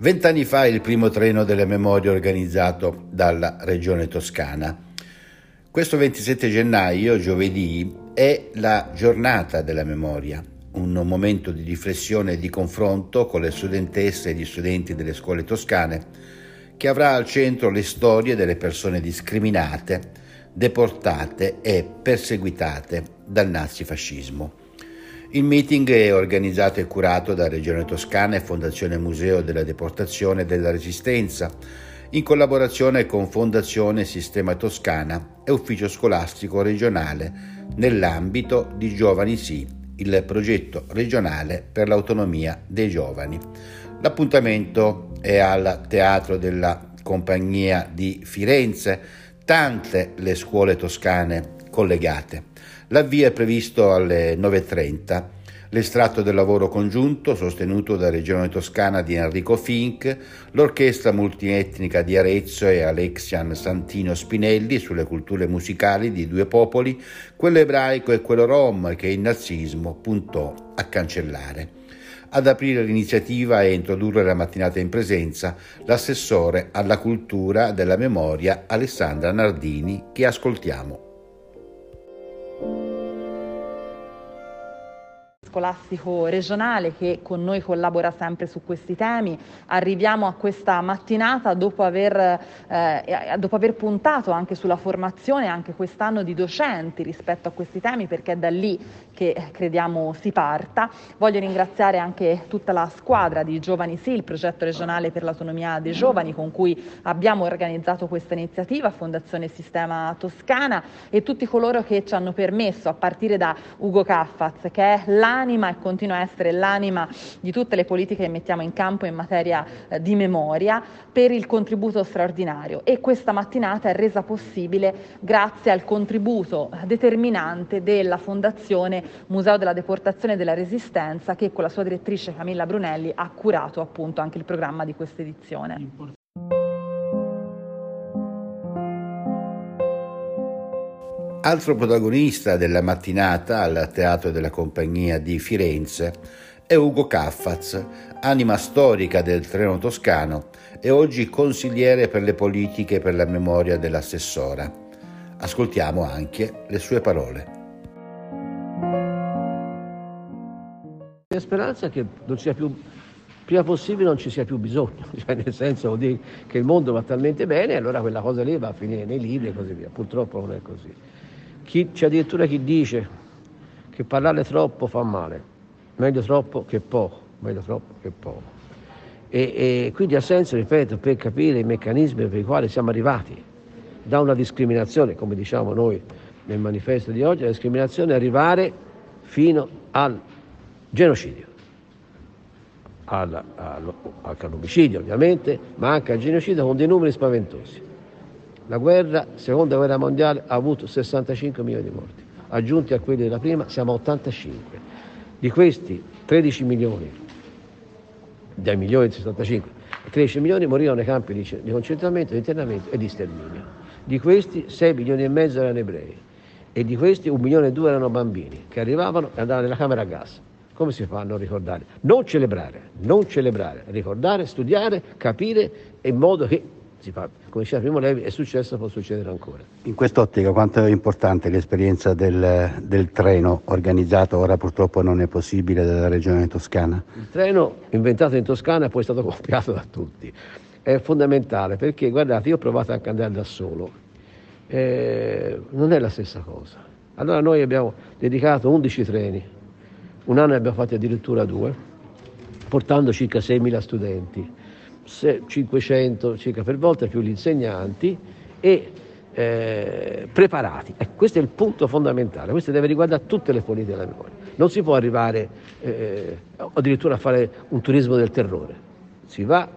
Vent'anni fa il primo treno delle memorie organizzato dalla Regione Toscana. Questo 27 gennaio, giovedì, è la giornata della memoria, un momento di riflessione e di confronto con le studentesse e gli studenti delle scuole toscane, che avrà al centro le storie delle persone discriminate, deportate e perseguitate dal nazifascismo. Il meeting è organizzato e curato da Regione Toscana e Fondazione Museo della Deportazione e della Resistenza, in collaborazione con Fondazione Sistema Toscana e Ufficio Scolastico Regionale nell'ambito di Giovani Sì, il progetto regionale per l'autonomia dei giovani. L'appuntamento è al Teatro della Compagnia di Firenze, tante le scuole toscane collegate. L'avvio è previsto alle 9.30. L'estratto del lavoro congiunto, sostenuto da Regione Toscana di Enrico Fink, l'orchestra multietnica di Arezzo e Alexian Santino Spinelli sulle culture musicali di due popoli, quello ebraico e quello rom che il nazismo puntò a cancellare. Ad aprire l'iniziativa e introdurre la mattinata in presenza l'assessore alla cultura della memoria Alessandra Nardini che ascoltiamo. Scolastico regionale che con noi collabora sempre su questi temi. Arriviamo a questa mattinata dopo aver, eh, dopo aver puntato anche sulla formazione anche quest'anno di docenti rispetto a questi temi perché è da lì che crediamo si parta. Voglio ringraziare anche tutta la squadra di Giovani Sì, il progetto regionale per l'autonomia dei giovani con cui abbiamo organizzato questa iniziativa, Fondazione Sistema Toscana e tutti coloro che ci hanno permesso, a partire da Ugo Caffaz, che è la l'anima e continua a essere l'anima di tutte le politiche che mettiamo in campo in materia eh, di memoria per il contributo straordinario e questa mattinata è resa possibile grazie al contributo determinante della Fondazione Museo della Deportazione e della Resistenza che con la sua direttrice Camilla Brunelli ha curato appunto anche il programma di questa edizione. Altro protagonista della mattinata al Teatro della Compagnia di Firenze è Ugo Caffaz, anima storica del treno toscano e oggi consigliere per le politiche per la memoria dell'assessora. Ascoltiamo anche le sue parole. La speranza è che non sia più prima possibile non ci sia più bisogno, cioè nel senso dire che il mondo va talmente bene, allora quella cosa lì va a finire nei libri e così via. Purtroppo non è così. Chi, c'è addirittura chi dice che parlare troppo fa male, meglio troppo che poco, meglio troppo che poco. E, e quindi ha senso, ripeto, per capire i meccanismi per i quali siamo arrivati da una discriminazione, come diciamo noi nel manifesto di oggi, la discriminazione arrivare fino al genocidio, al, al, anche all'omicidio ovviamente, ma anche al genocidio con dei numeri spaventosi. La guerra, seconda guerra mondiale, ha avuto 65 milioni di morti, aggiunti a quelli della prima siamo a 85. Di questi 13 milioni, dai milioni di 65, 13 milioni morirono nei campi di, di concentramento, di internamento e di sterminio. Di questi 6 milioni e mezzo erano ebrei e di questi 1 milione e 2 erano bambini che arrivavano e andavano nella camera a gas. Come si fa a non ricordare? Non celebrare, non celebrare, ricordare, studiare, capire in modo che si fa, come diceva Primo Levi, è successo, può succedere ancora. In quest'ottica quanto è importante l'esperienza del, del, treno organizzato, ora purtroppo non è possibile, dalla regione toscana? Il treno inventato in Toscana e poi è stato copiato da tutti. È fondamentale perché, guardate, io ho provato anche ad andare da solo, eh, non è la stessa cosa. Allora noi abbiamo dedicato 11 treni, un anno ne abbiamo fatti addirittura due, portando circa 6.000 studenti 500 circa per volta più gli insegnanti e eh, preparati. Ecco, questo è il punto fondamentale, questo deve riguardare tutte le politiche della memoria. Non si può arrivare eh, addirittura a fare un turismo del terrore, si va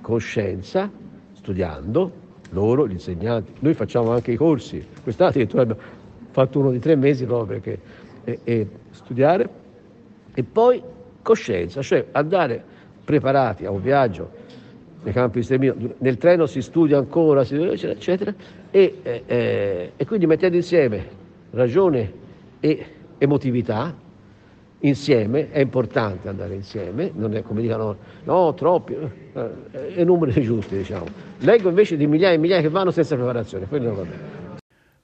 con scienza, studiando, loro, gli insegnanti, noi facciamo anche i corsi, quest'anno addirittura abbiamo fatto uno di tre mesi proprio perché e, e studiare e poi coscienza, cioè andare preparati a un viaggio nei campi di sterminio, nel treno si studia ancora, si, eccetera, eccetera, e, eh, e quindi mettendo insieme ragione e emotività, insieme, è importante andare insieme, non è come dicono no, troppi, eh, eh, numeri giusti diciamo. Leggo invece di migliaia e migliaia che vanno senza preparazione, quello va bene.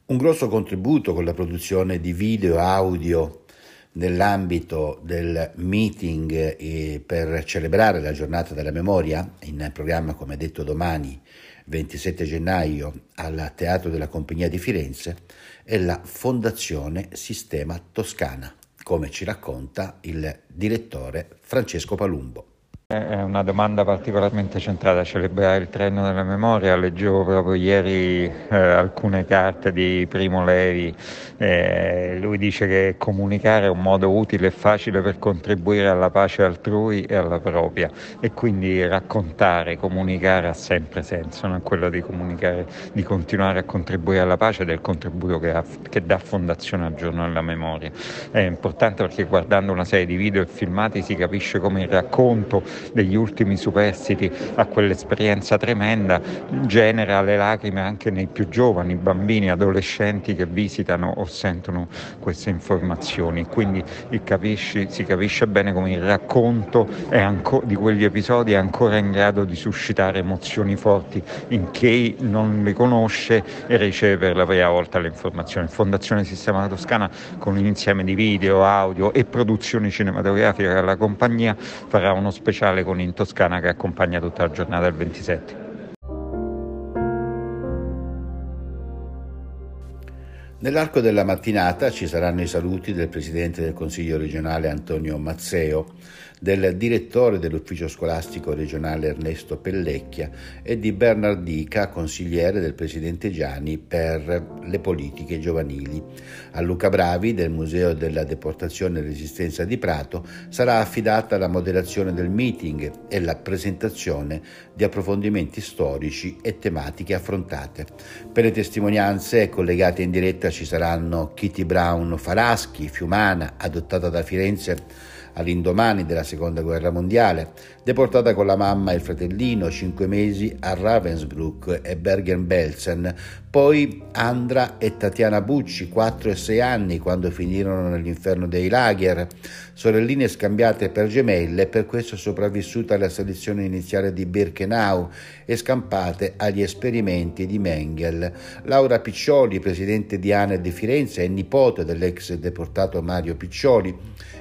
Un grosso contributo con la produzione di video e audio nell'ambito del meeting eh, per celebrare la giornata della memoria, in programma come detto domani 27 gennaio al Teatro della Compagnia di Firenze, è la Fondazione Sistema Toscana come ci racconta il direttore Francesco Palumbo. È una domanda particolarmente centrata, celebrare il treno della memoria. Leggevo proprio ieri eh, alcune carte di Primo Levi, eh, lui dice che comunicare è un modo utile e facile per contribuire alla pace altrui e alla propria e quindi raccontare, comunicare ha sempre senso, non quello di comunicare, di continuare a contribuire alla pace il contributo che, ha, che dà fondazione al giorno della memoria. È importante perché guardando una serie di video e filmati si capisce come il racconto degli ultimi superstiti a quell'esperienza tremenda genera le lacrime anche nei più giovani, bambini, adolescenti che visitano o sentono queste informazioni. Quindi capisci, si capisce bene come il racconto anco, di quegli episodi è ancora in grado di suscitare emozioni forti in chi non le conosce e riceve per la prima volta le informazioni. Fondazione Sistema Toscana con un insieme di video, audio e produzioni cinematografiche alla compagnia farà uno speciale speciale con In Toscana che accompagna tutta la giornata del 27. Nell'arco della mattinata ci saranno i saluti del Presidente del Consiglio regionale Antonio Mazzeo, del direttore dell'ufficio scolastico regionale Ernesto Pellecchia e di Bernardica, consigliere del presidente Gianni per le politiche giovanili. A Luca Bravi del Museo della Deportazione e Resistenza di Prato sarà affidata la moderazione del meeting e la presentazione di approfondimenti storici e tematiche affrontate. Per le testimonianze collegate in diretta ci saranno Kitty Brown Faraschi, fiumana, adottata da Firenze all'indomani della seconda guerra mondiale, deportata con la mamma e il fratellino cinque mesi a Ravensbrück e Bergen-Belsen, poi Andra e Tatiana Bucci, 4 e 6 anni, quando finirono nell'inferno dei lager, sorelline scambiate per gemelle per questo sopravvissute alla selezione iniziale di Birkenau e scampate agli esperimenti di Mengel. Laura Piccioli, presidente di ANE di Firenze e nipote dell'ex deportato Mario Piccioli.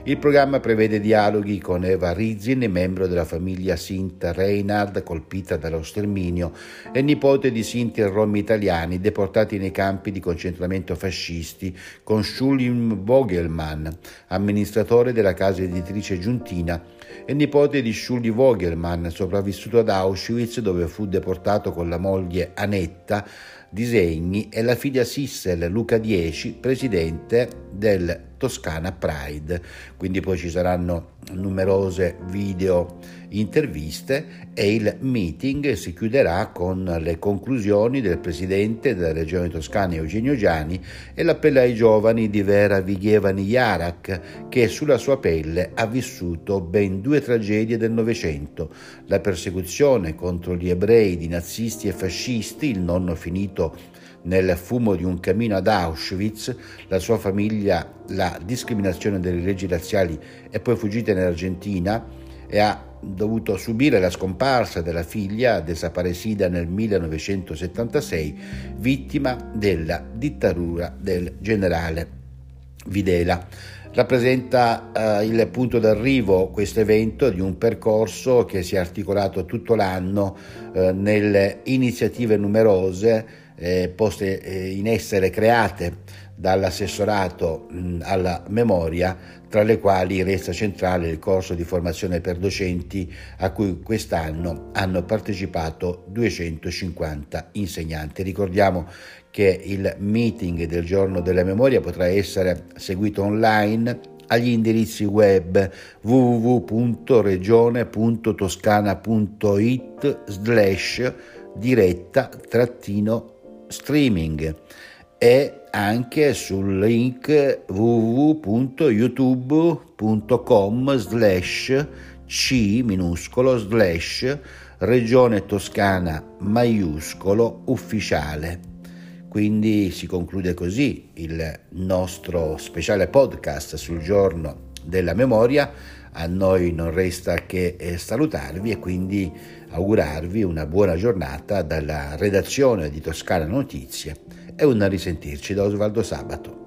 Il programma prevede dialoghi con Eva Rizzin, membro della famiglia Sinta Reinhard colpita dallo sterminio, e nipote di Sinti e Rom italiani deportati nei campi di concentramento fascisti, con Schulim Vogelmann, amministratore della casa editrice Giuntina, e nipote di Schuli Vogelmann, sopravvissuto ad Auschwitz dove fu deportato con la moglie Anetta Disegni, e la figlia Sissel Luca Dieci, presidente del Toscana Pride. Quindi poi ci saranno numerose video interviste e il meeting si chiuderà con le conclusioni del presidente della regione toscana Eugenio Giani e l'appello ai giovani di Vera Vighievani Yarak che sulla sua pelle ha vissuto ben due tragedie del Novecento, la persecuzione contro gli ebrei di nazisti e fascisti, il nonno finito nel fumo di un camino ad Auschwitz, la sua famiglia la discriminazione delle leggi razziali è poi fuggita in Argentina e ha dovuto subire la scomparsa della figlia desaparecida nel 1976, vittima della dittatura del generale Videla. Rappresenta eh, il punto d'arrivo questo evento di un percorso che si è articolato tutto l'anno eh, nelle iniziative numerose eh, poste eh, in essere create dall'assessorato mh, alla memoria, tra le quali resta centrale il corso di formazione per docenti a cui quest'anno hanno partecipato 250 insegnanti. Ricordiamo che il meeting del giorno della memoria potrà essere seguito online agli indirizzi web www.regione.toscana.it slash diretta trattino streaming e anche sul link www.youtube.com slash c minuscolo slash regione toscana maiuscolo ufficiale. Quindi si conclude così il nostro speciale podcast sul giorno della memoria, a noi non resta che eh, salutarvi e quindi augurarvi una buona giornata dalla redazione di Toscana Notizie e un risentirci da Osvaldo Sabato.